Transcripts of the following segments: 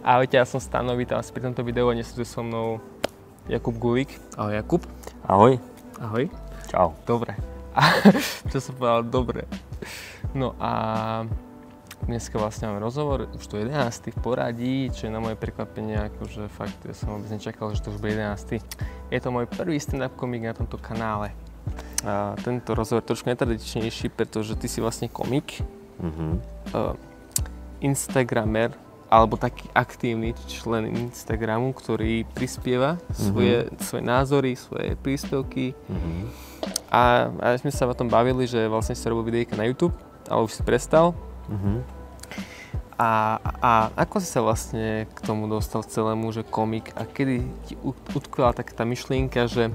Ahojte, ja som Stano, vítam vás pri tomto videu a dnes tu so mnou Jakub Gulík. Ahoj Jakub. Ahoj. Ahoj. Čau. Dobre. Čo som povedal? Dobre. No a dneska vlastne máme rozhovor, už to 11. v poradí, čo je na moje prekvapenie, akože fakt, ja som vôbec nečakal, že to už bude 11. Je to môj prvý stand-up komik na tomto kanále. A tento rozhovor je trošku netradičnejší, pretože ty si vlastne komik, Mhm. uh, Instagramer, alebo taký aktívny člen Instagramu, ktorý prispieva svoje, svoje názory, svoje príspevky. Mhm. A, a sme sa o tom bavili, že vlastne si robil videjka na YouTube, ale už si prestal. Mhm. A, a ako si sa vlastne k tomu dostal celému, že komik a kedy ti ut- utkvela taká tá myšlienka, že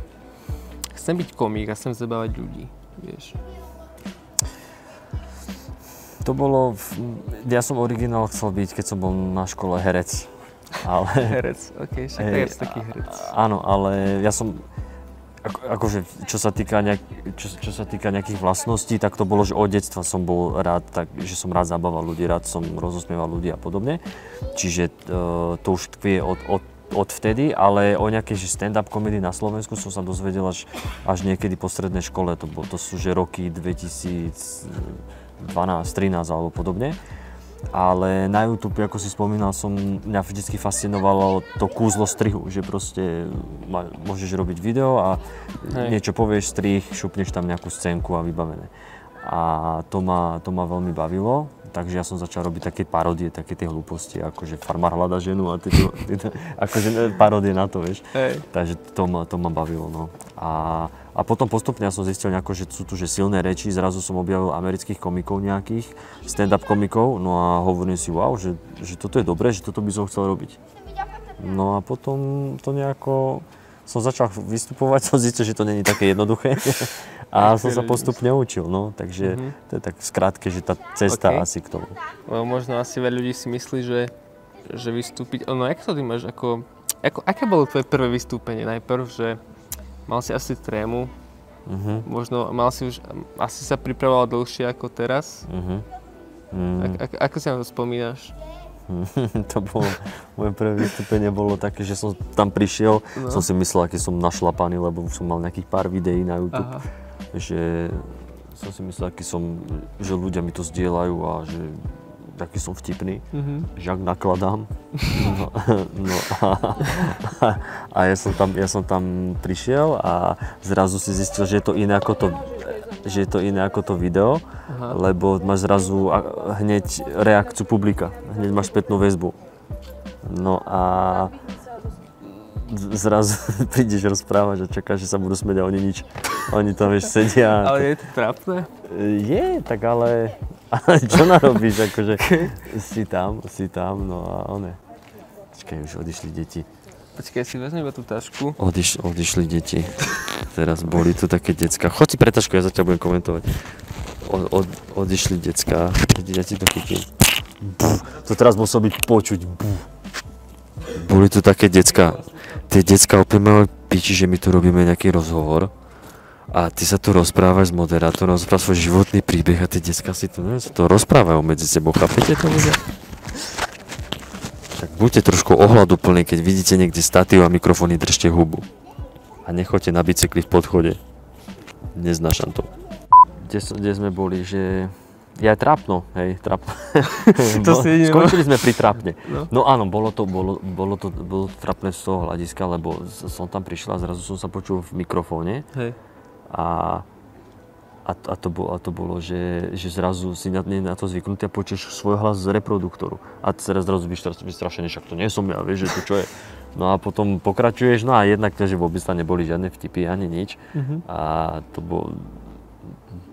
chcem byť komik a chcem zabávať ľudí, vieš? To bolo, v, ja som originál chcel byť, keď som bol na škole herec. Ale, Herec, ok, však som taký herec. áno, ale ja som, ako, akože čo sa, týka nejak, čo, čo sa týka nejakých vlastností, tak to bolo, že od detstva som bol rád, tak, že som rád zabával ľudí, rád som rozosmieval ľudí a podobne. Čiže uh, to už tkvie od, od, od vtedy, ale o nejakej že stand-up komedii na Slovensku som sa dozvedel až, až niekedy po strednej škole, to, bol, to sú že roky 2012, 13 alebo podobne. Ale na YouTube, ako si spomínal, som, mňa vždycky fascinovalo to kúzlo strihu, že proste môžeš robiť video a Hej. niečo povieš, strih, šupneš tam nejakú scénku a vybavené. A to ma, to ma veľmi bavilo, takže ja som začal robiť také parodie, také tie hlúposti, akože farmár hľada ženu a tieto, tieto, akože ne, parodie na to, vieš. Hej. Takže to ma, to ma bavilo, no. A, a potom postupne ja som zistil nejako, že sú tu že silné reči, zrazu som objavil amerických komikov nejakých, stand-up komikov, no a hovorím si, wow, že, že toto je dobré, že toto by som chcel robiť. No a potom to nejako som začal vystupovať, som zistil, že to není také jednoduché a som sa postupne učil, no, takže to je tak v skratke, že tá cesta Mhm. Ok. asi k tomu. Lebo možno asi veľa ľudí si myslí, že, že vystúpiť... No, jak to ty máš, ako... ako aké bolo tvoje prvé vystúpenie? Najprv, že mal si asi trému, Mhm, možno mal si už... Asi sa pripravoval dlhšie ako teraz. mhm. Mm. Ak, ak, ako si na to spomínaš? to bolo, moje prvé vystúpenie bolo také, že som tam prišiel, No. som si myslel, aký som našlapaný, lebo som mal nejakých pár videí na YouTube, Aha. že som si myslel, aký som, že ľudia mi to zdieľajú a že aký som vtipný, Mhm. že ak nakladám. No, no a, a ja, som tam, ja som tam prišiel a zrazu si zistil, že je to iné ako to, že je to iné ako to video, Aha. lebo máš zrazu a- hneď reakciu publika, hneď máš spätnú väzbu. No a zrazu prídeš rozprávať a čakáš, že sa budú smieť a oni nič. Oni tam vieš sedia. Ale je to trápne? Je, tak ale, ale čo narobíš, akože si tam, si tam, no a one. Počkaj, už odišli deti. Počkaj, si vezmi iba tú tašku. Odiš, odišli deti. Teraz boli tu také decka. Choď si pre tašku, ja zatiaľ budem komentovať. O, od, odišli decka. Ja ti to chytím. To teraz muselo byť počuť. Buf. Boli tu také decka. Tie decka opäť majú piči, že my tu robíme nejaký rozhovor. A ty sa tu rozprávaš s moderátorom, rozprávaš svoj životný príbeh a tie decka si tu ne, sa to rozprávajú medzi sebou. Chápete to ľudia? Tak buďte trošku ohľaduplní, keď vidíte niekde statív a mikrofóny, držte hubu. A nechoďte na bicykli v podchode. Neznášam to. Kde, kde sme boli, že... Ja aj trápno, hej, trápno. To si jediné- Skončili sme pri trápne. No. No áno, bolo to, bolo, bolo to, bolo to trápne z toho hľadiska, lebo som tam prišla a zrazu som sa počul v mikrofóne Hej. A, a, to- a, to, bolo, a to bolo, že, že zrazu si na, na to zvyknutý a počuješ svoj hlas z reproduktoru. A teraz zrazu byš vystrašený, však to nie som ja, vieš, že to čo je. No a potom pokračuješ, no a jednak to, že vôbec tam neboli žiadne vtipy ani nič. Mhm. A to bolo,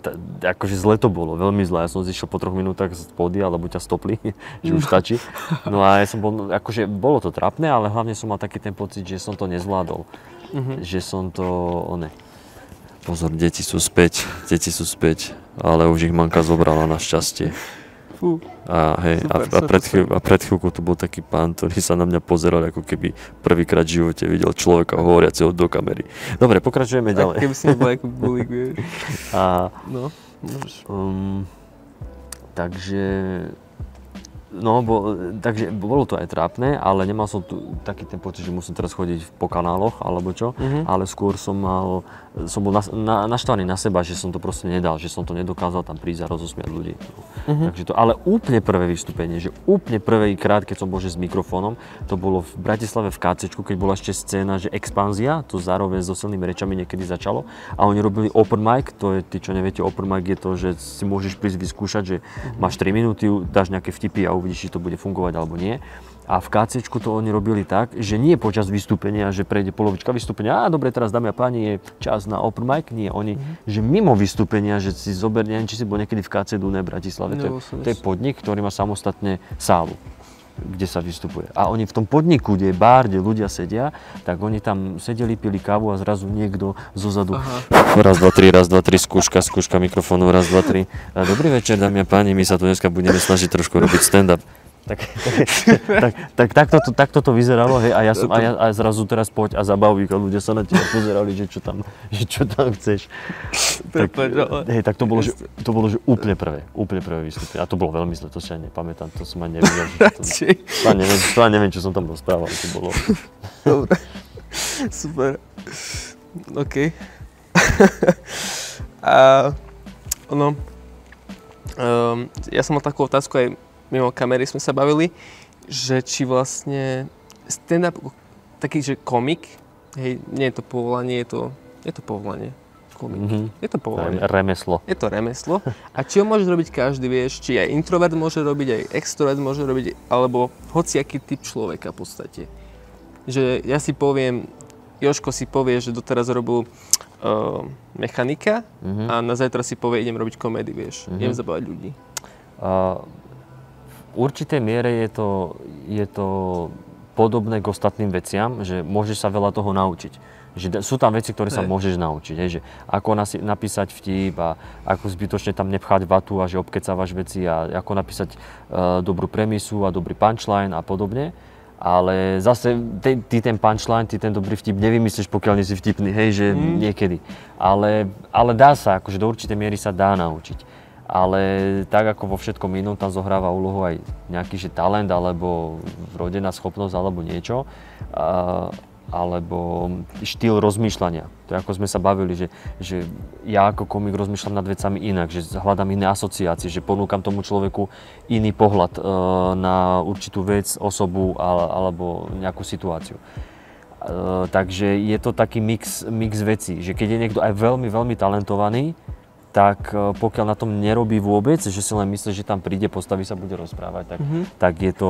ta, akože zle to bolo, veľmi zle. Ja som zišiel po troch minútach z pódia, lebo ťa stopli, že už stačí. No a ja som bol, akože bolo to trapné, ale hlavne som mal taký ten pocit, že som to nezvládol. Mhm. Že som to, one, pozor, deti sú späť, deti sú späť, ale už ich manka zobrala na šťastie. Fú. A, hej, a, Super, a, pred super, chvíľ, a pred chvíľkou tu bol taký pán, ktorý sa na mňa pozeral, ako keby prvýkrát v živote videl človeka hovoriaceho do kamery. Dobre, pokračujeme Ako ďalej. keby si nebol ako bulík, vieš. A, No, môžeš. um, takže No, bo, takže bolo to aj trápne, ale nemal som tu taký ten pocit, že musím teraz chodiť po kanáloch alebo čo, Mhm. ale skôr som mal, som bol nas, na, naštvaný na seba, že som to proste nedal, že som to nedokázal tam prísť a rozosmiať ľudí. Mhm. Takže to, ale úplne prvé vystúpenie, že úplne prvý krát, keď som bol že s mikrofónom, to bolo v Bratislave v KCčku, keď bola ešte scéna, že expanzia, to zároveň so silnými rečami niekedy začalo a oni robili open mic, to je, ty čo neviete, open mic je to, že si môžeš prísť vyskúšať, že máš 3 minúty, dáš nejaké vtipy a uvidíš, či to bude fungovať alebo nie. A v KCčku to oni robili tak, že nie počas vystúpenia, že prejde polovička vystúpenia, a dobre, teraz dámy a páni, je čas na open mic, nie, oni, že mimo vystúpenia, že si zober, neviem, či si bol niekedy v KC Dune v Bratislave, to, je, som to je podnik, ktorý má samostatne sálu kde sa vystupuje. A oni v tom podniku, kde je bar, kde ľudia sedia, tak oni tam sedeli, pili kávu a zrazu niekto zozadu Aha. Raz, dva, tri, raz, dva, tri, skúška, skúška mikrofónu, raz, dva, tri. A Dobrý večer, dámy a páni, my sa tu dneska budeme snažiť trošku robiť stand-up. Tak, tak, tak, takto, to, takto to vyzeralo, hej, a ja som, a, ja, a zrazu teraz poď a zabaví, a ľudia sa na teba pozerali, že čo tam, že čo tam chceš. Tak, hej, tak to bolo, že, to bolo, že úplne prvé, úplne prvé vystúpenie. A to bolo veľmi zle, to si ani nepamätám, to som ani nevedel, že to, to, ani neviem, to ani neviem, čo som tam rozprával, to bolo. Dobre. Super. OK. A ono, um, ja som mal takú otázku aj mimo kamery sme sa bavili, že či vlastne stand-up, taký, že komik, hej, nie je to povolanie, je to, je to povolanie. Komik. Mhm. Je to povolanie. remeslo. Je to remeslo. A či ho môže robiť každý, vieš, či aj introvert môže robiť, aj extrovert môže robiť, alebo hociaký typ človeka v podstate. Že ja si poviem, Joško si povie, že doteraz robil uh, mechanika Mhm. a na zajtra si povie, idem robiť komédy, vieš, Mhm. idem zabávať ľudí. V určitej miere je to, je to podobné k ostatným veciam, že môžeš sa veľa toho naučiť. Že sú tam veci, ktoré sa môžeš naučiť. Hej, že ako nasi- napísať vtip a ako zbytočne tam nepchať vatu a že obkecávaš veci a ako napísať uh, dobrú premisu a dobrý punchline a podobne. Ale zase ty, ty ten punchline, ty ten dobrý vtip nevymyslíš, pokiaľ nie si vtipný, hej, že Mm. niekedy. Ale, ale dá sa, akože do určitej miery sa dá naučiť. Ale tak ako vo všetkom inom, tam zohráva úlohu aj nejaký že talent, alebo vrodená schopnosť, alebo niečo. A, alebo štýl rozmýšľania. To je ako sme sa bavili, že, že ja ako komik rozmýšľam nad vecami inak, že hľadám iné asociácie, že ponúkam tomu človeku iný pohľad e, na určitú vec, osobu ale, alebo nejakú situáciu. E, takže je to taký mix, mix vecí, že keď je niekto aj veľmi, veľmi talentovaný, tak e, pokiaľ na tom nerobí vôbec, že si len myslí, že tam príde, postaví sa, bude rozprávať, tak, Mhm. tak je to,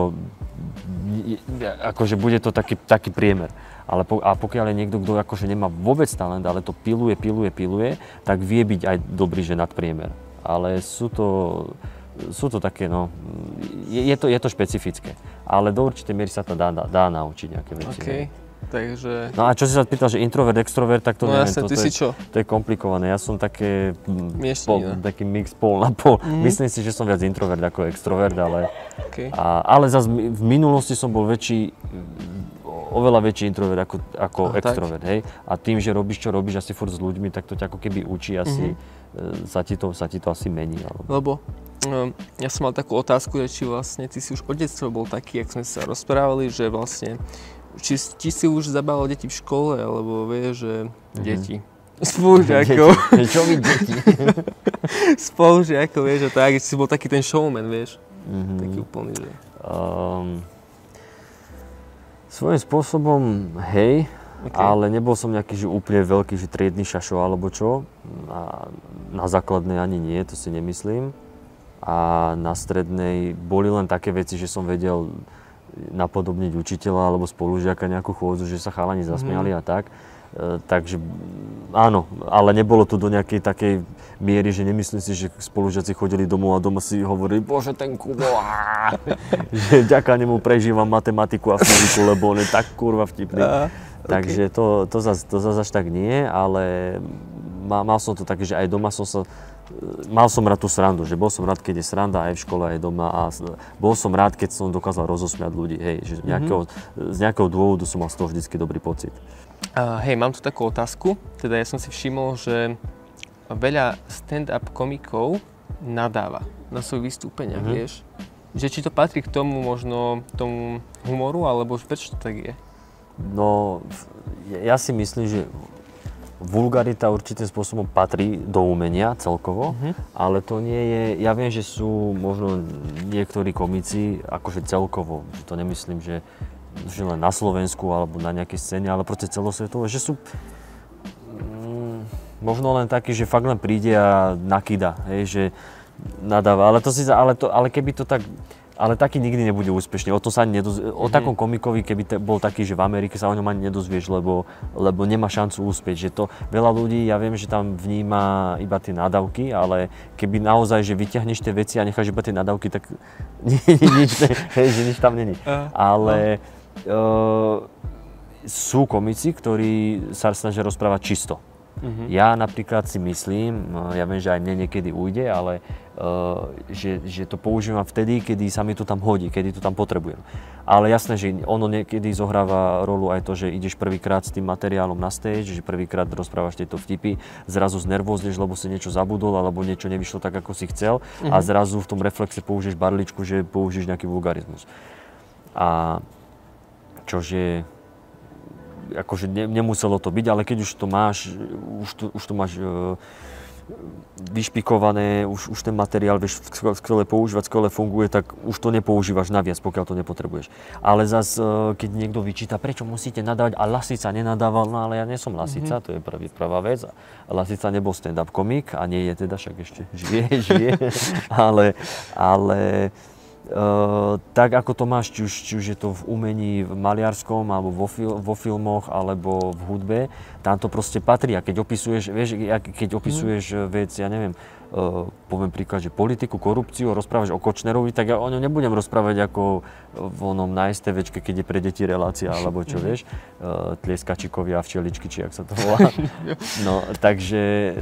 je- akože bude to taký, taký priemer. Ale po, a pokiaľ je niekto, kto akože nemá vôbec talent, ale to piluje, piluje, piluje, tak vie byť aj dobrý, že nadpriemer. Ale sú to, sú to také, no, je, je, to, je to špecifické. Ale do určitej miery sa to dá, dá, dá naučiť nejaké veci. OK, takže... No a čo si sa pýtal, že introvert, extrovert, tak to No neviem, jasne, to, ty to, si je, čo? to je komplikované. Ja som také, mm, Miešanina. pol, taký mix pol na pol. Mhm. Myslím si, že som viac introvert ako extrovert, ale, OK. a, ale zase v minulosti som bol väčší, oveľa väčší introvert ako, ako A tak? extrovert, hej. A tým, že robíš, čo robíš asi furt s ľuďmi, tak to ťa ako keby učí asi, Mhm. e, sa, ti to, sa ti to asi mení. Alebo... Lebo um, ja som mal takú otázku, že či vlastne ty si už od detstva bol taký, jak sme sa rozprávali, že vlastne či, či si už zabával deti v škole, alebo vieš, že Mhm. deti. Spolužiakov, čo vy deti? spolužiakov, vieš, a tak, si bol taký ten showman, vieš, Mhm. taký úplný, že... Um, svojím spôsobom, hej, OK. ale nebol som nejaký že úplne veľký, že triedny šašo alebo čo. Na, na základnej ani nie, to si nemyslím. A na strednej boli len také veci, že som vedel napodobniť učiteľa alebo spolužiaka nejakú chôdzu, že sa chalani zasmiali a tak. E, takže mm, áno, ale nebolo to do nejakej takej miery, že nemyslím si, že spolužiaci chodili domov a doma si hovorili, bože ten Kubo, á." že vďaka nemu prežívam matematiku a fyziku, lebo on je tak kurva vtipný. Á, Takže to, to, zas, to zas až tak nie, ale mal, mal som to také, že aj doma som sa, mal som rád tú srandu, že bol som rád, keď je sranda aj v škole, aj doma a bol som rád, keď som dokázal rozosmiať ľudí, hej, že z nejakého, z nejakého dôvodu som mal z toho vždycky dobrý pocit. Uh, hej, mám tu takú otázku. Teda ja som si všimol, že veľa stand-up komikov nadáva na svoje vystúpenia, Mhm. vieš. že či to patrí k tomu možno tomu humoru, alebo prečo to tak je? No, ja si myslím, že vulgarita určitým spôsobom patrí do umenia celkovo, uh-huh. ale to nie je, ja viem, že sú možno niektorí komici, akože celkovo, že to nemyslím, že, že len na Slovensku alebo na nejakej scéne, ale proste celosvetovo, že sú mm, možno len takí, že fakt len príde a nakýda, hej, že nadáva, ale to si, ale, to, ale keby to tak, ale taký nikdy nebude úspešný. O to sa ani nedoz... mm-hmm. o mhm. takom komikovi, keby te, bol taký, že v Amerike sa o ňom ani nedozvieš, lebo, lebo nemá šancu úspieť. Že to veľa ľudí, ja viem, že tam vníma iba tie nadávky, ale keby naozaj, že vyťahneš tie veci a necháš iba tie nadávky, tak nič, ne, že nič tam není. Uh, ale uh, sú komici, ktorí sa snažia rozprávať čisto. Uh-huh. Ja napríklad si myslím, no, ja viem, že aj mne niekedy ujde, ale uh, že, že to používam vtedy, kedy sa mi to tam hodí, kedy to tam potrebujem. Ale jasné, že ono niekedy zohráva rolu aj to, že ideš prvýkrát s tým materiálom na stage, že prvýkrát rozprávaš tieto vtipy, zrazu znervózneš, lebo si niečo zabudol, alebo niečo nevyšlo tak, ako si chcel uh-huh. a mhm. zrazu v tom reflexe použiješ barličku, že použiješ nejaký vulgarizmus. A čože akože ne, nemuselo to byť, ale keď už to máš, už to, už to máš uh, vyšpikované, už, už ten materiál vieš skvele používať, skvele funguje, tak už to nepoužívaš naviac, pokiaľ to nepotrebuješ. Ale zas, uh, keď niekto vyčíta, prečo musíte nadávať, a Lasica nenadával, no ale ja nie som Lasica, mm-hmm. to je prvý, prvá vec. Lasica nebol stand-up komik a nie je teda, však ešte žije, žije, ale, ale tak ako to máš, či už, či už je to v umení v maliarskom, alebo vo, fil, vo filmoch, alebo v hudbe, tam to proste patrí. A keď opisuješ, vieš, keď opisuješ mm. vec, ja neviem, uh, poviem príklad, že politiku, korupciu, rozprávaš o Kočnerovi, tak ja o ňom nebudem rozprávať ako v onom na STVčke, keď je pre deti relácia, alebo čo mhm. vieš, uh, tlieskačikovia, včeličky, či jak sa to volá. No, takže,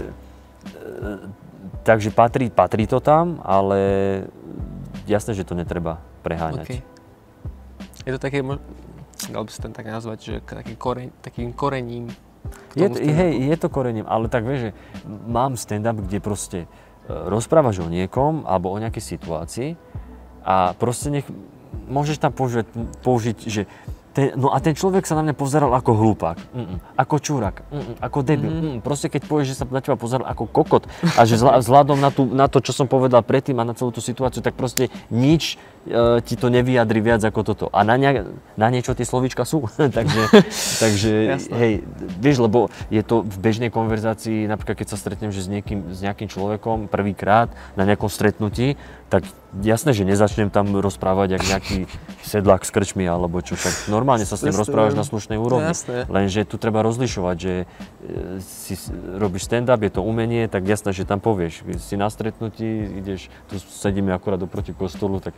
uh, takže patrí, patrí to tam, ale jasné, že to netreba preháňať. Okay. Je to také, dal by sa to tak nazvať, že taký koreň, takým korením. Je, to, hej, je to korením, ale tak vieš, že mám stand-up, kde proste e, rozprávaš o niekom alebo o nejakej situácii a proste nech, môžeš tam použiť, použiť že ten, no a ten človek sa na mňa pozeral ako hlupák, mm-mm, ako čurak, mm-mm, ako debil. Mm-hmm. Mm, proste keď povieš, že sa na teba pozeral ako kokot a že vzhľadom na, tú, na to, čo som povedal predtým a na celú tú situáciu, tak proste nič ti to nevyjadri viac ako toto. A na, ne, na niečo tie slovíčka sú. takže, takže hej, vieš, lebo je to v bežnej konverzácii, napríklad keď sa stretnem že s, niekým, s nejakým človekom prvýkrát na nejakom stretnutí, tak jasné, že nezačnem tam rozprávať jak nejaký sedlák s krčmi alebo čo, tak normálne sa s ním rozprávaš na slušnej úrovni. Jasné. Lenže tu treba rozlišovať, že e, si robíš stand-up, je to umenie, tak jasné, že tam povieš, si na stretnutí, ideš, tu sedíme akurát oproti kostolu, tak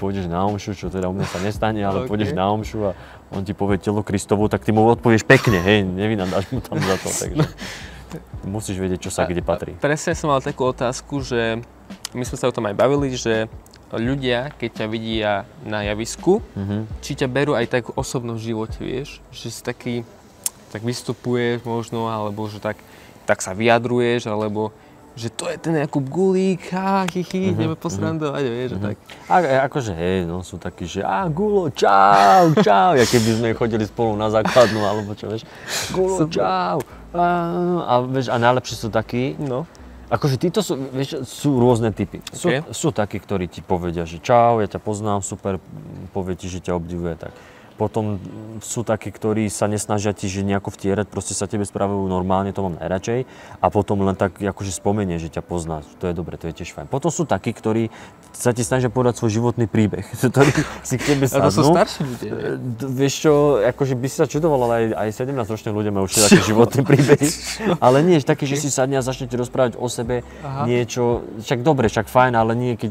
pôjdeš na omšu, čo teda u mňa sa nestane, ale okay. pôjdeš na omšu a on ti povie telo Kristovu, tak ty mu odpovieš pekne, hej, nevynadáš mu tam za to, takže musíš vedieť, čo sa kde patrí. Presne som mal takú otázku, že my sme sa o tom aj bavili, že ľudia, keď ťa vidia na javisku, mm-hmm. či ťa berú aj tak osobno v živote, vieš, že si taký, tak vystupuješ možno, alebo že tak, tak sa vyjadruješ, alebo že to je ten Jakub Gulík, ha, hi, hi, mm-hmm. ideme posrandovať, mm-hmm. vieš, mm-hmm. tak. A, akože hej, no sú takí, že a Gulo, čau, čau, ja keby sme chodili spolu na základnú, alebo čo, vieš, Gulo, čau, a, a, vieš, a najlepšie sú takí, no Akože títo sú, vieš, sú rôzne typy. Sú, okay. sú takí, ktorí ti povedia, že čau, ja ťa poznám, super, povie ti, že ťa obdivuje, tak potom sú takí, ktorí sa nesnažia ti že nejako vtierať, proste sa tebe spravujú normálne, to mám najradšej. A potom len tak akože spomenie, že ťa pozná, to je dobre, to je tiež fajn. Potom sú takí, ktorí sa ti snažia povedať svoj životný príbeh, ktorý si k tebe sadnú. A to sú starší ľudia. Vieš čo, akože by si sa čudoval, ale aj, aj 17-roční ľudia majú taký životný príbeh. ale nie, taký, že si sadne a začne ti rozprávať o sebe Aha. niečo, však dobre, však fajn, ale nie, keď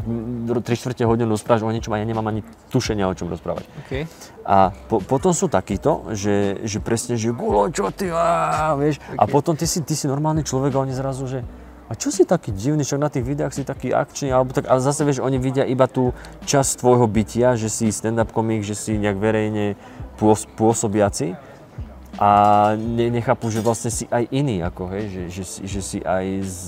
3 čtvrte hodinu rozprávaš o niečom a ja nemám ani tušenia, o čom rozprávať. Okay. A po, potom sú takíto, že, že presne, že gulo, čo ty, á, vieš. Okay. A potom ty si, ty si normálny človek a oni zrazu, že a čo si taký divný, však na tých videách si taký akčný, alebo tak, ale zase vieš, oni vidia iba tú časť tvojho bytia, že si stand-up komik, že si nejak verejne pôsobiaci a ne, nechápu, že vlastne si aj iný, ako, hej, že, že, že si aj, z,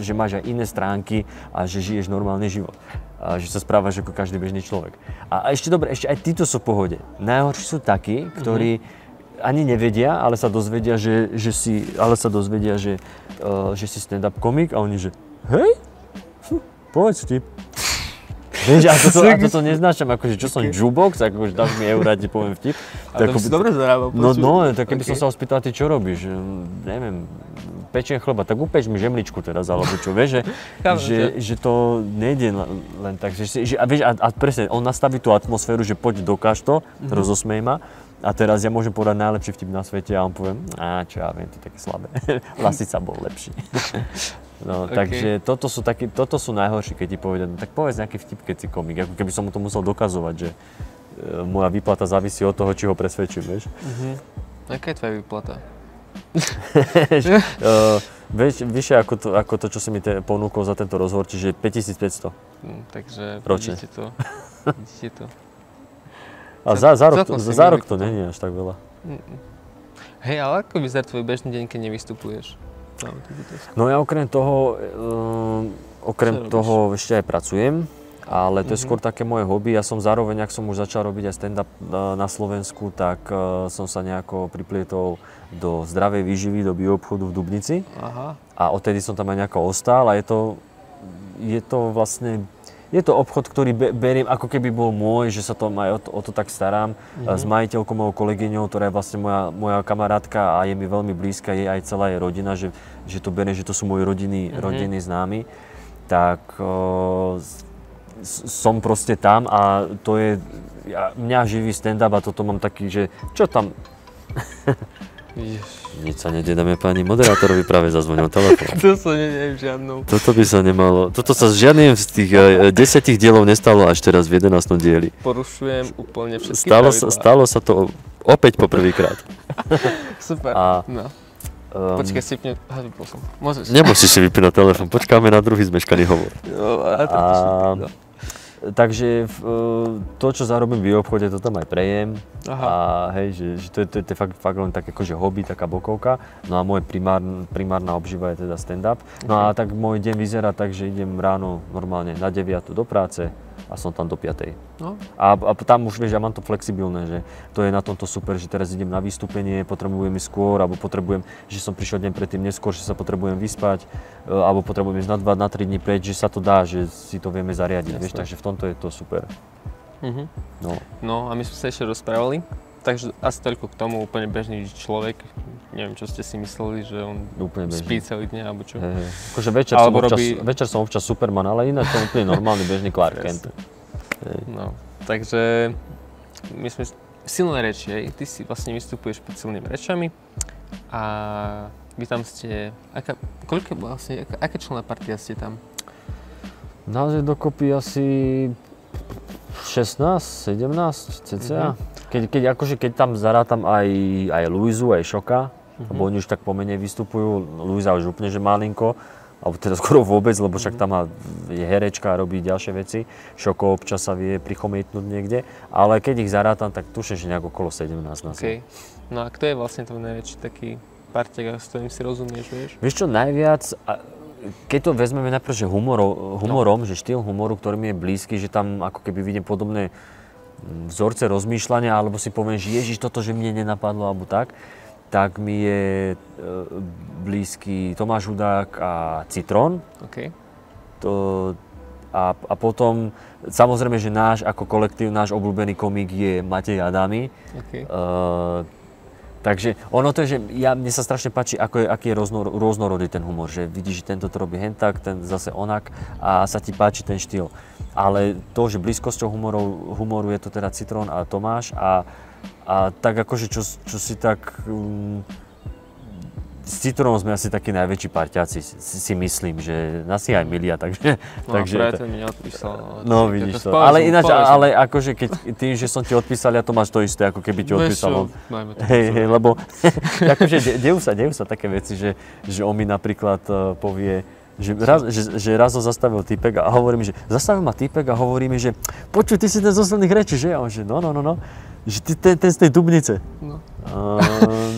že máš aj iné stránky a že žiješ normálny život. Že sa správaš ako každý bežný človek. A, a ešte dobre, ešte aj títo sú v pohode. Najhorší sú takí, ktorí mm-hmm. ani nevedia, ale sa dozvedia, že, že si, ale sa dozvedia, že, uh, že si stand-up komik a oni že hej, hm, povedz vtip. Vieš, a toto, a toto neznášam, akože čo som jukebox, akože dáš mi eurá, ti poviem vtip. A to by si dobre zarábal. No, no, tak keby okay. som sa ho spýtal, ty čo robíš? Neviem, pečiem chleba, tak upeč mi žemličku teraz, alebo čo, vieš, že, že, že to nejde len tak, že, že a, vieš, a, a presne, on nastaví tú atmosféru, že poď dokáž to, mm-hmm. rozosmej ma, a teraz ja môžem povedať najlepší vtip na svete a on poviem, a čo ja viem, to je také slabé. Lasica bol lepší. No, okay. takže toto sú, taký, toto sú najhorší, keď ti povedia, no, tak povedz nejaký vtip, keď si komik, ako keby som mu to musel dokazovať, že e, moja výplata závisí od toho, či ho presvedčím, vieš. Uh-huh. Aká je tvoja výplata? Uh, vieš, vyššie ako to, ako to, čo si mi te, ponúkol za tento rozhovor, čiže 5500. Mm, takže Ročne. vidíte to. vidíte to. A za, za, rok, to, za rok to není až tak veľa. Hej, ale ako vyzerá tvoj bežný deň, keď nevystupuješ? No ja okrem toho, um, okrem toho ešte aj pracujem, ale to je mm-hmm. skôr také moje hobby. Ja som zároveň, ak som už začal robiť aj stand-up e, na Slovensku, tak uh, som sa nejako priplietol do zdravej výživy, do bioobchodu v Dubnici. Aha. A odtedy som tam aj nejako ostal a je to, je to vlastne je to obchod, ktorý be, beriem ako keby bol môj, že sa to aj o to, o to tak starám. Mm-hmm. S majiteľkou, mojou kolegyňou, ktorá je vlastne moja, moja kamarátka a je mi veľmi blízka, je aj celá jej rodina, že, že to beriem, že to sú moji rodiny, mm-hmm. rodiny známi. Tak som proste tam a to je, ja, mňa živý stand-up a toto mám taký, že čo tam... Nič sa nedie, dáme páni, moderátorovi práve zazvonil telefón. to sa nedie žiadnou. Toto by sa nemalo, toto sa žiadnym z tých uh, desiatich dielov nestalo až teraz v 11. dieli. Porušujem úplne všetky stalo sa, stalo sa to opäť po prvýkrát. Super, a, no. Um, Počkaj, si vypne, aha, vypol som. Môžeš. Nemusíš si vypnúť telefón, počkáme na druhý zmeškaný hovor. No, a, a, no. Takže e, to, čo zarobím v obchode, to tam aj prejem. Aha. A hej, že, že to, je, to, je, to je fakt, fakt len tak akože hobby, taká bokovka. No a moje primár, primárna obživa je teda stand-up. No okay. a tak môj deň vyzerá tak, že idem ráno normálne na 9 do práce, a som tam do 5. No. A, a tam už vieš, ja mám to flexibilné, že to je na tomto super, že teraz idem na vystúpenie, potrebujem ísť skôr, alebo potrebujem, že som prišiel deň predtým neskôr, že sa potrebujem vyspať, e, alebo potrebujem ísť na 2, na 3 dní preč, že sa to dá, že si to vieme zariadiť, vieš, takže v tomto je to super. Uh-huh. No. no a my sme sa ešte rozprávali, takže asi toľko k tomu, úplne bežný človek, neviem, čo ste si mysleli, že on úplne spí celý deň, alebo čo. Hey, hey. Akože večer, som občas, robí... večer som občas Superman, ale ináč som úplne normálny bežný Clark Kent. No, takže my sme silné reči, hej. ty si vlastne vystupuješ pod silnými rečami a vy tam ste, aká, koľko vlastne, aká, aká členná partia ste tam? Nás je dokopy asi 16, 17 cca. Mm-hmm. Keď, keď, akože, keď tam zarátam aj, aj Luizu, aj Šoka, mm-hmm. lebo oni už tak pomenej vystupujú, Luisa už úplne, že malinko, alebo teda skoro vôbec, lebo však mhm. tam má, je herečka a robí ďalšie veci. Šoko občas sa vie prichomitnúť niekde, ale keď ich zarátam, tak tuším, že nejak okolo 17 nás. Okay. No a kto je vlastne tvoj najväčší taký parťak, s ktorým si rozumieš, vieš? Vieš čo, najviac, keď to vezmeme najprv, že humoro, humorom, no. že štýl humoru, ktorý mi je blízky, že tam ako keby vidím podobné vzorce rozmýšľania, alebo si poviem, že ježiš, toto, že mne nenapadlo, alebo tak, tak mi je e, blízky Tomáš Hudák a Citrón. Okay. To, a, a potom, samozrejme, že náš ako kolektív, náš obľúbený komik je Matej Adami. Okay. Uh, Takže ono to je, že ja, mne sa strašne páči, ako je, aký je rôzno, rôznorodý ten humor, že vidíš, že tento to robí hentak, ten zase onak a sa ti páči ten štýl. Ale to, že blízkosťou humorov, humoru je to teda Citrón a Tomáš a, a tak akože čo, čo si tak... Um, s Citrónom sme asi takí najväčší parťáci, si, si myslím, že nás si aj milia, takže... No, takže to mi neodpísal. No, vidíš to. Ale ináč, ale akože keď tým, že som ti odpísal, ja to máš to isté, ako keby ti odpísal. Hej, hej, lebo akože dejú sa, dejú sa také veci, že, že on mi napríklad uh, povie, že raz, že, že raz ho zastavil týpek a hovorí mi, že zastavil ma týpek a hovorí mi, že počuj, ty si ten z ostatných rečí, že? A on že no, no, no, no. Že ty ten, ten z tej Dubnice. No. Uh,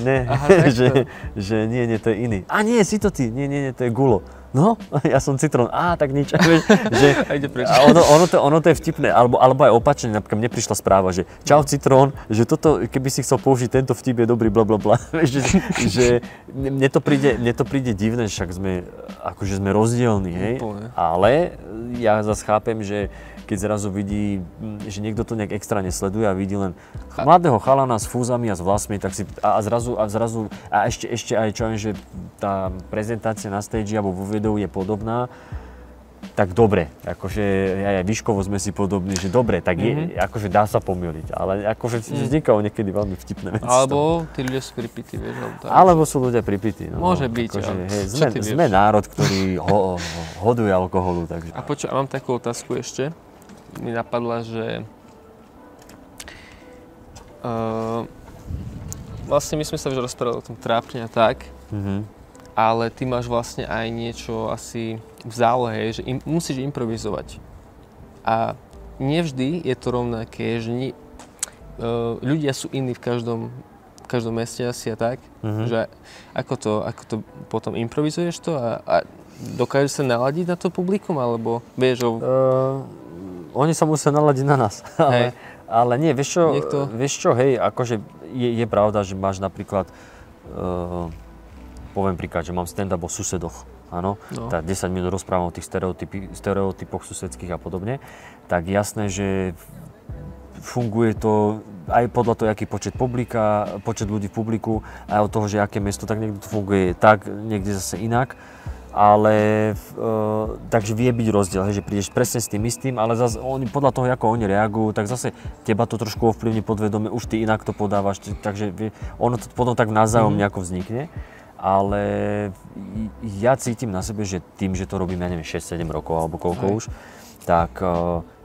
ne, Aha, že, že nie, nie, to je iný. A nie, si to ty, nie, nie, nie, to je Gulo. No, ja som citrón, á, tak nič. Vieš, že, A ide preč. a ono, ono, to, ono to je vtipné, alebo, alebo aj opačne, napríklad mne prišla správa, že čau citrón, že toto, keby si chcel použiť tento vtip je dobrý, bla bla bla. Že, že mne, to príde, mne to príde divné, však sme, akože sme rozdielni, hej. Úplne. Ale ja zase chápem, že keď zrazu vidí, že niekto to nejak extra nesleduje a vidí len mladého chalana s fúzami a s vlasmi, tak si a, a zrazu, a zrazu, a ešte, ešte aj čo viem, že tá prezentácia na stage alebo vo videu je podobná, tak dobre, akože aj výškovo sme si podobní, že dobre, tak je, akože dá sa pomýliť, ale akože vznikajú niekedy veľmi vtipné veci. Alebo tí ľudia sú pripití, vieš, alebo tak. Alebo sú ľudia pripití. No. Môže byť, Akože, ale hej, sme, sme národ, ktorý ho, ho, hoduje alkoholu, takže... A počuj, a mám takú otázku ešte. Mi napadla, že... Uh, vlastne my sme sa už rozprávali o tom trápne a tak, Mhm. Ale ty máš vlastne aj niečo asi v zálohe, že im, musíš improvizovať. A nevždy je to rovnaké, že ni, uh, ľudia sú iní v každom, v každom meste asi a tak, Mhm. že ako to, ako to potom improvizuješ to a, a dokážeš sa naladiť na to publikum, alebo vieš, o, Uh, oni sa musia naladiť na nás. Ale, ale nie, vieš čo, Niekto- vieš čo, hej, akože je, je pravda, že máš napríklad, uh, poviem príklad, že mám stand-up o susedoch, áno, No. tak 10 minút rozprávam o tých stereotypy, stereotypoch susedských a podobne, tak jasné, že funguje to aj podľa toho, aký počet publika, počet ľudí v publiku, aj od toho, že aké mesto, tak niekde to funguje tak, niekde zase inak. Ale e, takže vie byť rozdiel, hej, že prídeš presne s tým istým, ale zase oni, podľa toho, ako oni reagujú, tak zase teba to trošku ovplyvní podvedome, už ty inak to podávaš, takže vie, ono to potom tak navzájom Mhm. nejako vznikne. Ale ja cítim na sebe, že tým, že to robím, ja neviem, 6-7 rokov alebo koľko Hej. už, tak eh,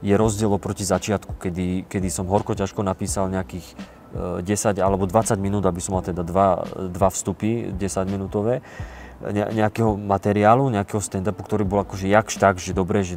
je rozdiel oproti začiatku, kedy, kedy som horko ťažko napísal nejakých eh, 10 alebo 20 minút, aby som mal teda dva, dva vstupy 10 minútové ne- nejakého materiálu, nejakého stand-upu, ktorý bol akože jakž tak, že dobre, že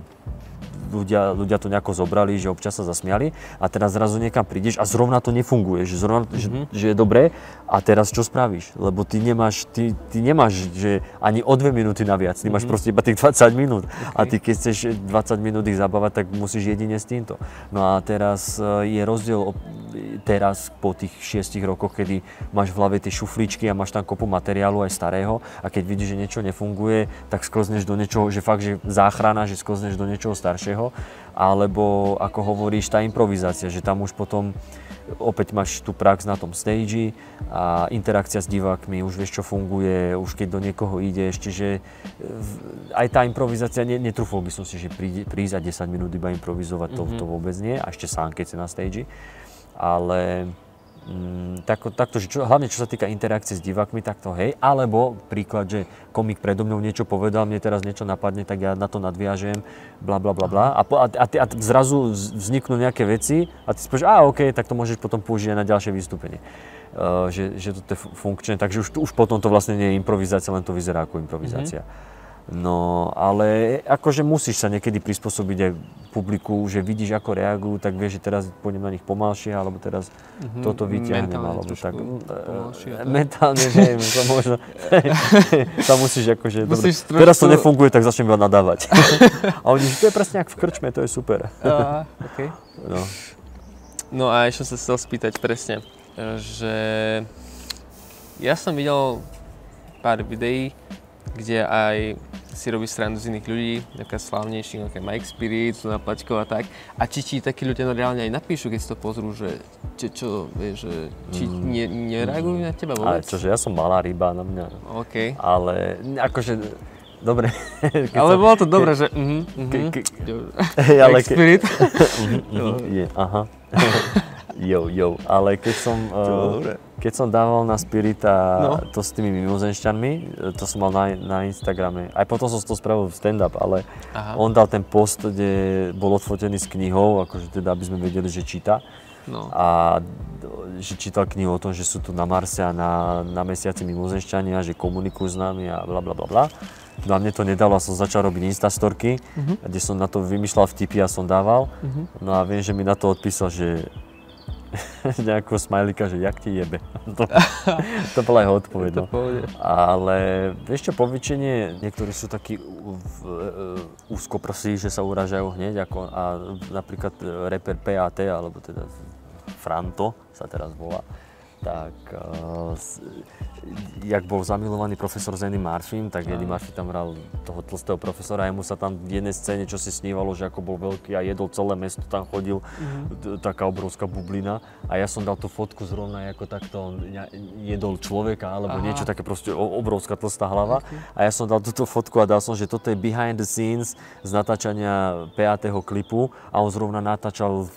ľudia, ľudia to nejako zobrali, že občas sa zasmiali a teraz zrazu niekam prídeš a zrovna to nefunguje, že zrovna, že, že je dobré. A teraz čo spravíš? Lebo ty nemáš, ty, ty nemáš, že ani o dve minúty naviac, ty máš proste iba tých 20 minút. A ty keď chceš 20 minút ich zabávať, tak musíš jedine s týmto. No a teraz e, je rozdiel teraz po tých 6 rokoch, kedy máš v hlave tie šufličky a máš tam kopu materiálu aj starého a keď vidíš, že niečo nefunguje, tak sklzneš do niečoho, že fakt, že záchrana, že sklzneš do niečoho staršieho, alebo ako hovoríš, tá improvizácia, že tam už potom opäť máš tú prax na tom stage a interakcia s divákmi, už vieš, čo funguje, už keď do niekoho ideš, čiže e, aj tá improvizácia, ne, netrúfol by som si, že príde, prísť a 10 minút iba improvizovať, to, to vôbec nie, a ešte sám, keď si na stage, ale mm, takto, takto, že čo, hlavne čo sa týka interakcie s divákmi, tak to hej, alebo príklad, že komik predo mnou niečo povedal, mne teraz niečo napadne, tak ja na to nadviažem, bla bla bla bla a, a, a, a zrazu vz- vzniknú nejaké veci a ty si povieš, a OK, tak to môžeš potom použiť aj na ďalšie vystúpenie. Uh, že, že to je fu- funkčné, takže už, už potom to vlastne nie je improvizácia, len to vyzerá ako improvizácia. No, ale akože musíš sa niekedy prispôsobiť aj publiku, že vidíš, ako reagujú, tak vieš, že teraz pôjdem na nich pomalšie, alebo teraz Mhm, toto vyťahnem, alebo trošku tak. pomalšie Eh, tak. Mentálne neviem, to možno, tam musíš akože, dobre, Musíš teraz to trošku- nefunguje, tak začnem iba nadávať. A oni, že to je presne ako v krčme, to je super. a, okay. No. No a ešte som sa chcel spýtať presne, že ja som videl pár videí, kde aj si robí srandu z iných ľudí, slavnejších, ako je Mike Spirit, Zuna Plačkov a tak. A či ti takí ľudia no reálne aj napíšu, keď si to pozrú, že čo, čo vieš, že či ne, nereagujú na teba Mm. Ale vôbec? čože, ja som malá ryba na mňa, OK. ale akože, dobre. keď Ale som- bolo to dobré, že mhm, mhm. ke- ale Spirit. Je, aha. jo, jo, ale keď som, uh, dobre. Keď som dával na Spirita No. to s tými mimozenšťanmi, e, to som mal na, na Instagrame, aj potom som to spravil v stand-up, ale Aha. on dal ten post, kde bol odfotený s knihou, akože teda, aby sme vedeli, že číta. No. A že čítal knihu o tom, že sú tu na Marse a na, na mesiaci mimozemšťania, že komunikujú s nami a bla bla bla bla. No a mne to nedalo a som začal robiť instastorky, kde som na to vymýšľal vtipy a som dával. No a viem, že mi na to odpísal, že nejakého smajlika, že jak ti jebe. to, to bola jeho odpoveď. No. Ale vieš čo, po väčšine, niektorí sú takí e, úzkoprsí, že sa uražajú hneď, ako, a napríklad e, reper PAT, alebo teda Franto sa teraz volá, tak s, jak bol zamilovaný profesor s Eddie Murphym, tak Eddie Murphy tam hral toho tlstého profesora. A jemu sa tam v jednej scéne, čo si snívalo, že ako bol veľký a jedol celé mesto, tam chodil t- taká obrovská bublina. A ja som dal tú fotku zrovna ako takto jedol človeka alebo Aha. niečo také proste obrovská tlstá hlava. A ja som dal túto fotku a dal som, že toto je behind the scenes z natáčania 5. klipu. A on zrovna natáčal v,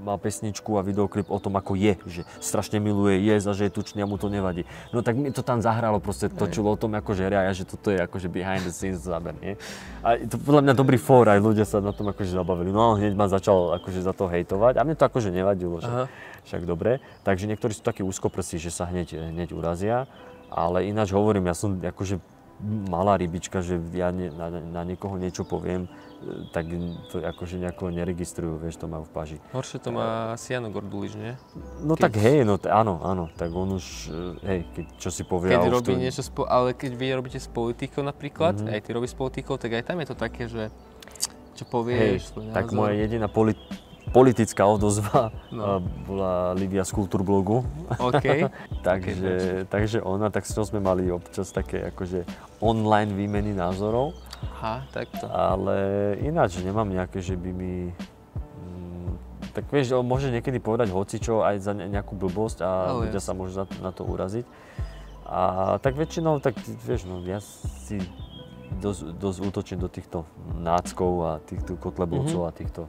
mal pesničku a videoklip o tom, ako je, že strašne miluje jesť a že je tučný a mu to nevadí. No tak mi to tam zahralo, proste točilo o tom, ako žeria a ja, že toto je akože behind the scenes záber, nie? A to podľa mňa dobrý fór, aj ľudia sa na tom akože zabavili. No a hneď ma začal akože za to hejtovať a mne to akože nevadilo, že Aha. však dobre. Takže niektorí sú takí úzkoprsí, že sa hneď, hneď urazia, ale ináč hovorím, ja som akože malá rybička, že ja ne, na, na niekoho niečo poviem, tak to akože nejako neregistrujú, vieš, to majú v paži. Horšie to má Siano Gordulič, nie? No Keď- tak hej, no áno, áno, tak on už, e, hej, keď čo si povie, Keď robí to, niečo, spo- ale keď vy robíte s politikou napríklad, Mhm. aj ty robíš s politikou, tak aj tam je to také, že čo hej, povieš, svoj tak moja jediná poli- politická odozva No. no. bola Livia z Kultúrblogu, OK. takže, takže ona, tak s ňou sme mali občas také akože online výmeny názorov. Aha, takto. Ale ináč nemám nejaké, že by mi... Mm, tak vieš, môže niekedy povedať hocičo aj za ne- nejakú blbosť a Ale ľudia sa môžu za, na to uraziť. A tak väčšinou, tak vieš, no ja si dosť, dosť útočím do týchto náckov a týchto kotlebovcov Mhm. a týchto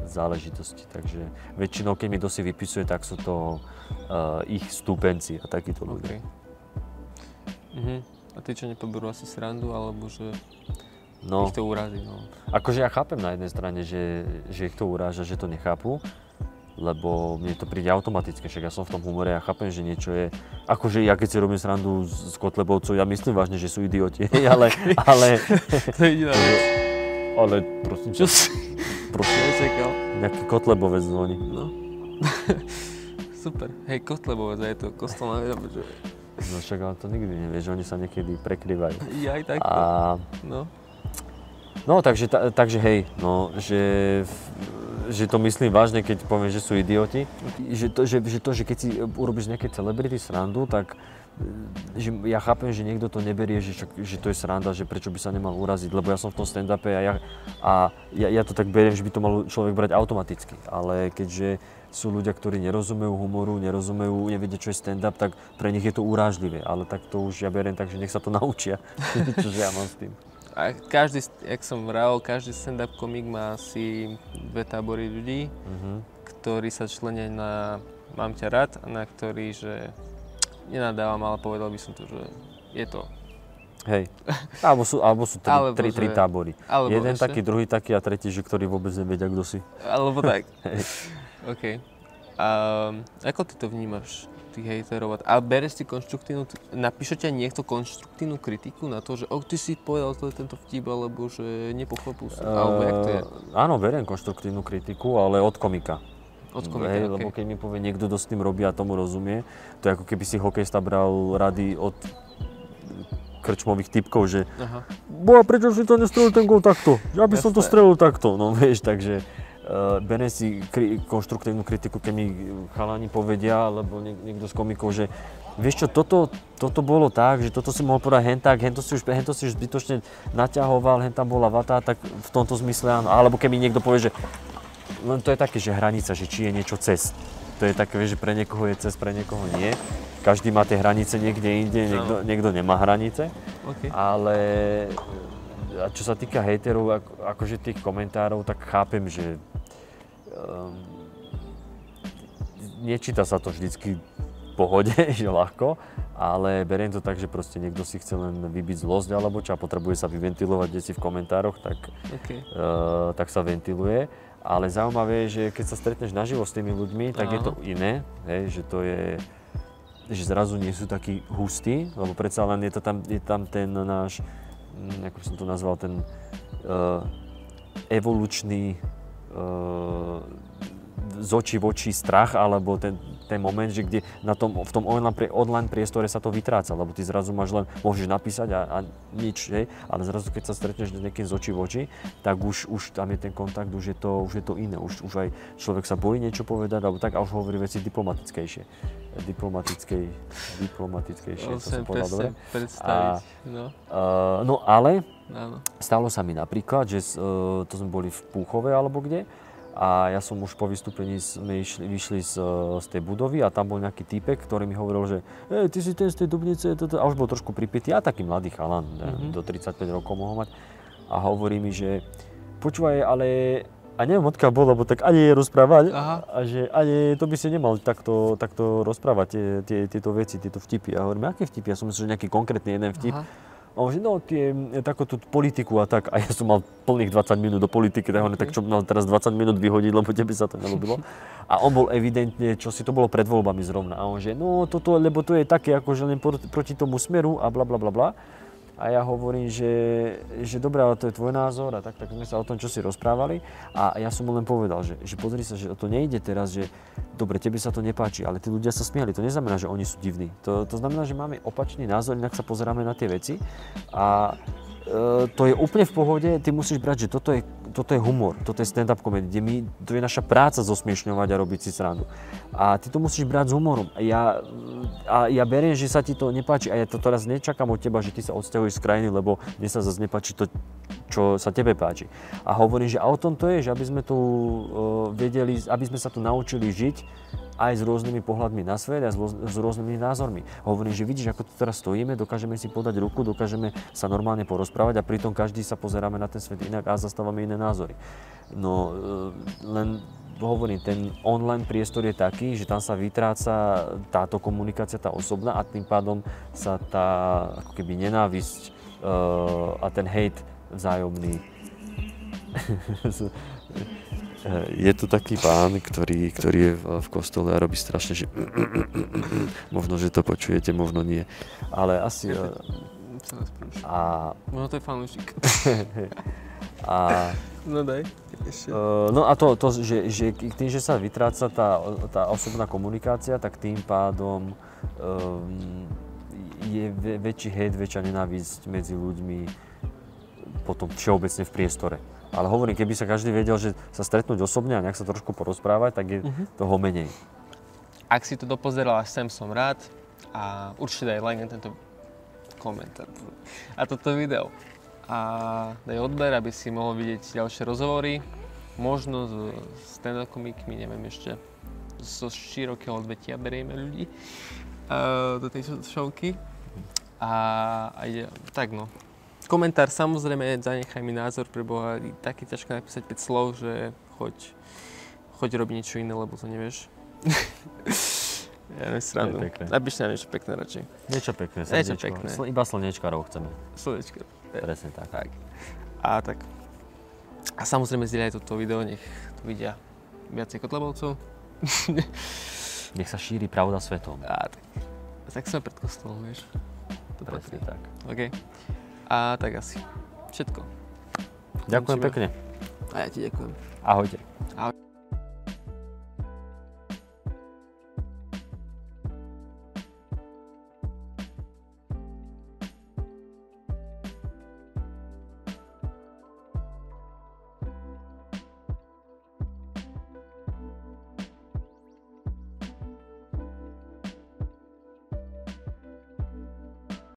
záležitostí. Takže väčšinou, keď mi kto si vypisuje, tak sú to uh, ich stúpenci a takíto ľudia. OK. Mhm. A ty čo nepoberú asi srandu, alebo že No. ich to urazí, no. Akože ja chápem na jednej strane, že, že ich to uráža, že to nechápu, lebo mne to príde automaticky, však ja som v tom humore, ja chápem, že niečo je, akože ja keď si robím srandu z, z Kotlebovcov, ja myslím vážne, že sú idioti, ale, ale, To je jediná vec. ale prosím ťa, prosím, nečakal? nejaký Kotlebovec zvoní. No. Super. Hej, Kotlebovec, aj to kostolná veda, že No však ale to nikdy nevieš, oni sa niekedy prekrývajú. ja aj takto. A, No. no takže, ta, takže hej, no, že, že to myslím vážne, keď poviem, že sú idioti. Že to, že, že to, že keď si urobíš z nejakej celebrity srandu, tak e, že ja chápem, že niekto to neberie, že, že to je sranda, že prečo by sa nemal uraziť, lebo ja som v tom stand-upe a, ja, a ja, ja to tak beriem, že by to mal človek brať automaticky. Ale keďže sú ľudia, ktorí nerozumejú humoru, nerozumejú, nevedia, čo je stand-up, tak pre nich je to urážlivé. Ale tak to už ja beriem tak, že nech sa to naučia. Čože ja mám s tým. A každý, jak som vral, každý stand-up komik má asi dve tábory ľudí, Mhm. ktorí sa členia na mám ťa rád a na ktorý, že nenadávam, ale povedal by som to, že je to. Hej. Alebo sú, alebo sú tri, Alebo tri, tri tábory. Alebo Jeden ešte- taký, druhý taký a tretí, že ktorý vôbec nevedia, kto si. Alebo tak. Hej. OK. A ako ty to vnímaš, tých hejterov? A bereš si konštruktívnu, napíše ťa niekto konštruktívnu kritiku na to, že oh, ty si povedal to, tento vtip, alebo že nepochopil som, alebo jak to je? Eh, Áno, beriem konštruktívnu kritiku, ale od komika. Od komika, Hej, OK. Lebo keď mi povie niekto, kto s tým robí a tomu rozumie, to je ako keby si hokejista bral rady od krčmových typkov, že Aha. bo a prečo si to nestrelil ten gol takto? Ja by som to strelil takto, no vieš, takže uh, beriem si kri- konštruktívnu kritiku, keď mi chalani povedia, alebo niek- niekto z komikov, že vieš čo, toto, toto bolo tak, že toto si mohol povedať hen tak, hen to si už, hen to si už zbytočne naťahoval, hen tam bola vata, tak v tomto zmysle áno. Alebo keď mi niekto povie, že len to je také, že hranica, že či je niečo cez. To je také, že pre niekoho je cez, pre niekoho nie. Každý má tie hranice niekde inde, niekto, niekto nemá hranice. OK. Ale a čo sa týka hejterov, ako, akože tých komentárov, tak chápem, že nečíta sa to vždycky v pohode, že ľahko, ale beriem to tak, že proste niekto si chce len vybiť zlosť alebo čo a potrebuje sa vyventilovať desi v komentároch, tak, OK. uh, tak sa ventiluje. Ale zaujímavé je, že keď sa stretneš naživo s tými ľuďmi, tak je to iné, hej, že to je, že zrazu nie sú takí hustí, lebo predsa len je, to tam, je tam ten náš, mm, ako by som to nazval, ten uh, evolučný z očí v očí strach, alebo ten, ten moment, že kde na tom, v tom online, online priestore sa to vytráca, lebo ty zrazu máš len, môžeš napísať a, a nič, hej, ale zrazu keď sa stretneš s niekým z očí v oči, tak už, už tam je ten kontakt, už je to, už je to iné, už, už aj človek sa bojí niečo povedať, alebo tak a už hovorí veci diplomatickejšie. Diplomatickej, diplomatickejšie, to som povedal dobre. predstaviť, a, no. Uh, no ale, Áno. stalo sa mi napríklad, že uh, to sme boli v Púchove alebo kde, a ja som už po vystúpení sme išli, vyšli z, z tej budovy a tam bol nejaký typek, ktorý mi hovoril, že e, ty si ten z tej Dubnice, toto. a už bol trošku pripitý, a taký mladý chalan, mm-hmm. do 35 rokov mohol mať. A hovorí mi, že počúvaj, ale a neviem odkiaľ bol, lebo tak ani je rozprávať Aha. a že ani to by si nemal takto, takto rozprávať tie, tie, tieto veci, tieto vtipy. A hovorím, aké vtipy? Ja som myslel, že nejaký konkrétny jeden vtip. Aha a on že no, tie, takú tú politiku a tak. A ja som mal plných 20 minút do politiky, tak tak čo mal teraz 20 minút vyhodiť, lebo tebe sa to nelúbilo. A on bol evidentne, čo si to bolo pred voľbami zrovna. A on že no toto, lebo to je také, akože len proti tomu smeru a bla bla bla bla. A ja hovorím, že, že dobré, ale to je tvoj názor a tak, tak sme sa o tom čo si rozprávali. A ja som mu len povedal, že, že pozri sa, že to nejde teraz, že dobre, tebe sa to nepáči, ale tí ľudia sa smiali. To neznamená, že oni sú divní. To, to znamená, že máme opačný názor, inak sa pozeráme na tie veci. A e, to je úplne v pohode, ty musíš brať, že toto je toto je humor, toto je stand-up comedy, kde my, to je naša práca zosmiešňovať a robiť si srandu. A ty to musíš brať s humorom. Ja, a ja beriem, že sa ti to nepáči a ja to teraz nečakám od teba, že ty sa odsťahuješ z krajiny, lebo mne sa zase nepáči to, čo sa tebe páči. A hovorím, že a o tom to je, že aby sme tu uh, vedeli, aby sme sa tu naučili žiť aj s rôznymi pohľadmi na svet a s, rôznymi názormi. Hovorím, že vidíš, ako tu teraz stojíme, dokážeme si podať ruku, dokážeme sa normálne porozprávať a pritom každý sa pozeráme na ten svet inak a zastávame iné názory. No e, len hovorím, ten online priestor je taký, že tam sa vytráca táto komunikácia, tá osobná a tým pádom sa tá ako keby nenávisť uh, a ten hate vzájomný je tu taký pán, ktorý, ktorý je v, v kostole a robí strašne, že možno, že to počujete, možno nie. Ale asi... Eh, a... Možno to je fanúšik. a... No daj. Ešte. Uh, no a to, to že, že tým, že sa vytráca tá, tá osobná komunikácia, tak tým pádom um, je väčší hate, väčšia nenávisť medzi ľuďmi potom všeobecne v priestore. Ale hovorím, keby sa každý vedel, že sa stretnúť osobne a nejak sa trošku porozprávať, tak je uh-huh. toho menej. Ak si to dopozeral až sem, som rád a určite daj like na tento komentár a toto video. A daj odber, aby si mohol vidieť ďalšie rozhovory, možno s stand-up komikmi, neviem ešte, zo širokého odvetia berieme ľudí uh, do tej showky. A, a ide, tak no, komentár samozrejme, zanechaj mi názor, pre Boha, taký ťažko napísať 5 slov, že choď, choď robiť niečo iné, lebo to nevieš. ja neviem srandu. Na niečo pekné radšej. Niečo pekné, srdiečko. Niečo pekné. Iba slnečkárov chceme. Slnečkárov. Presne tak. tak. A tak. A samozrejme zdieľaj toto video, nech to vidia viacej kotlebovcov. nech sa šíri pravda svetom. A tak. Tak sme pred kostolom, vieš. To Presne patrí. tak. OK. A tak asi všetko. Ďakujem Končíme. pekne. A ja ti ďakujem. Ahojte. Ahoj.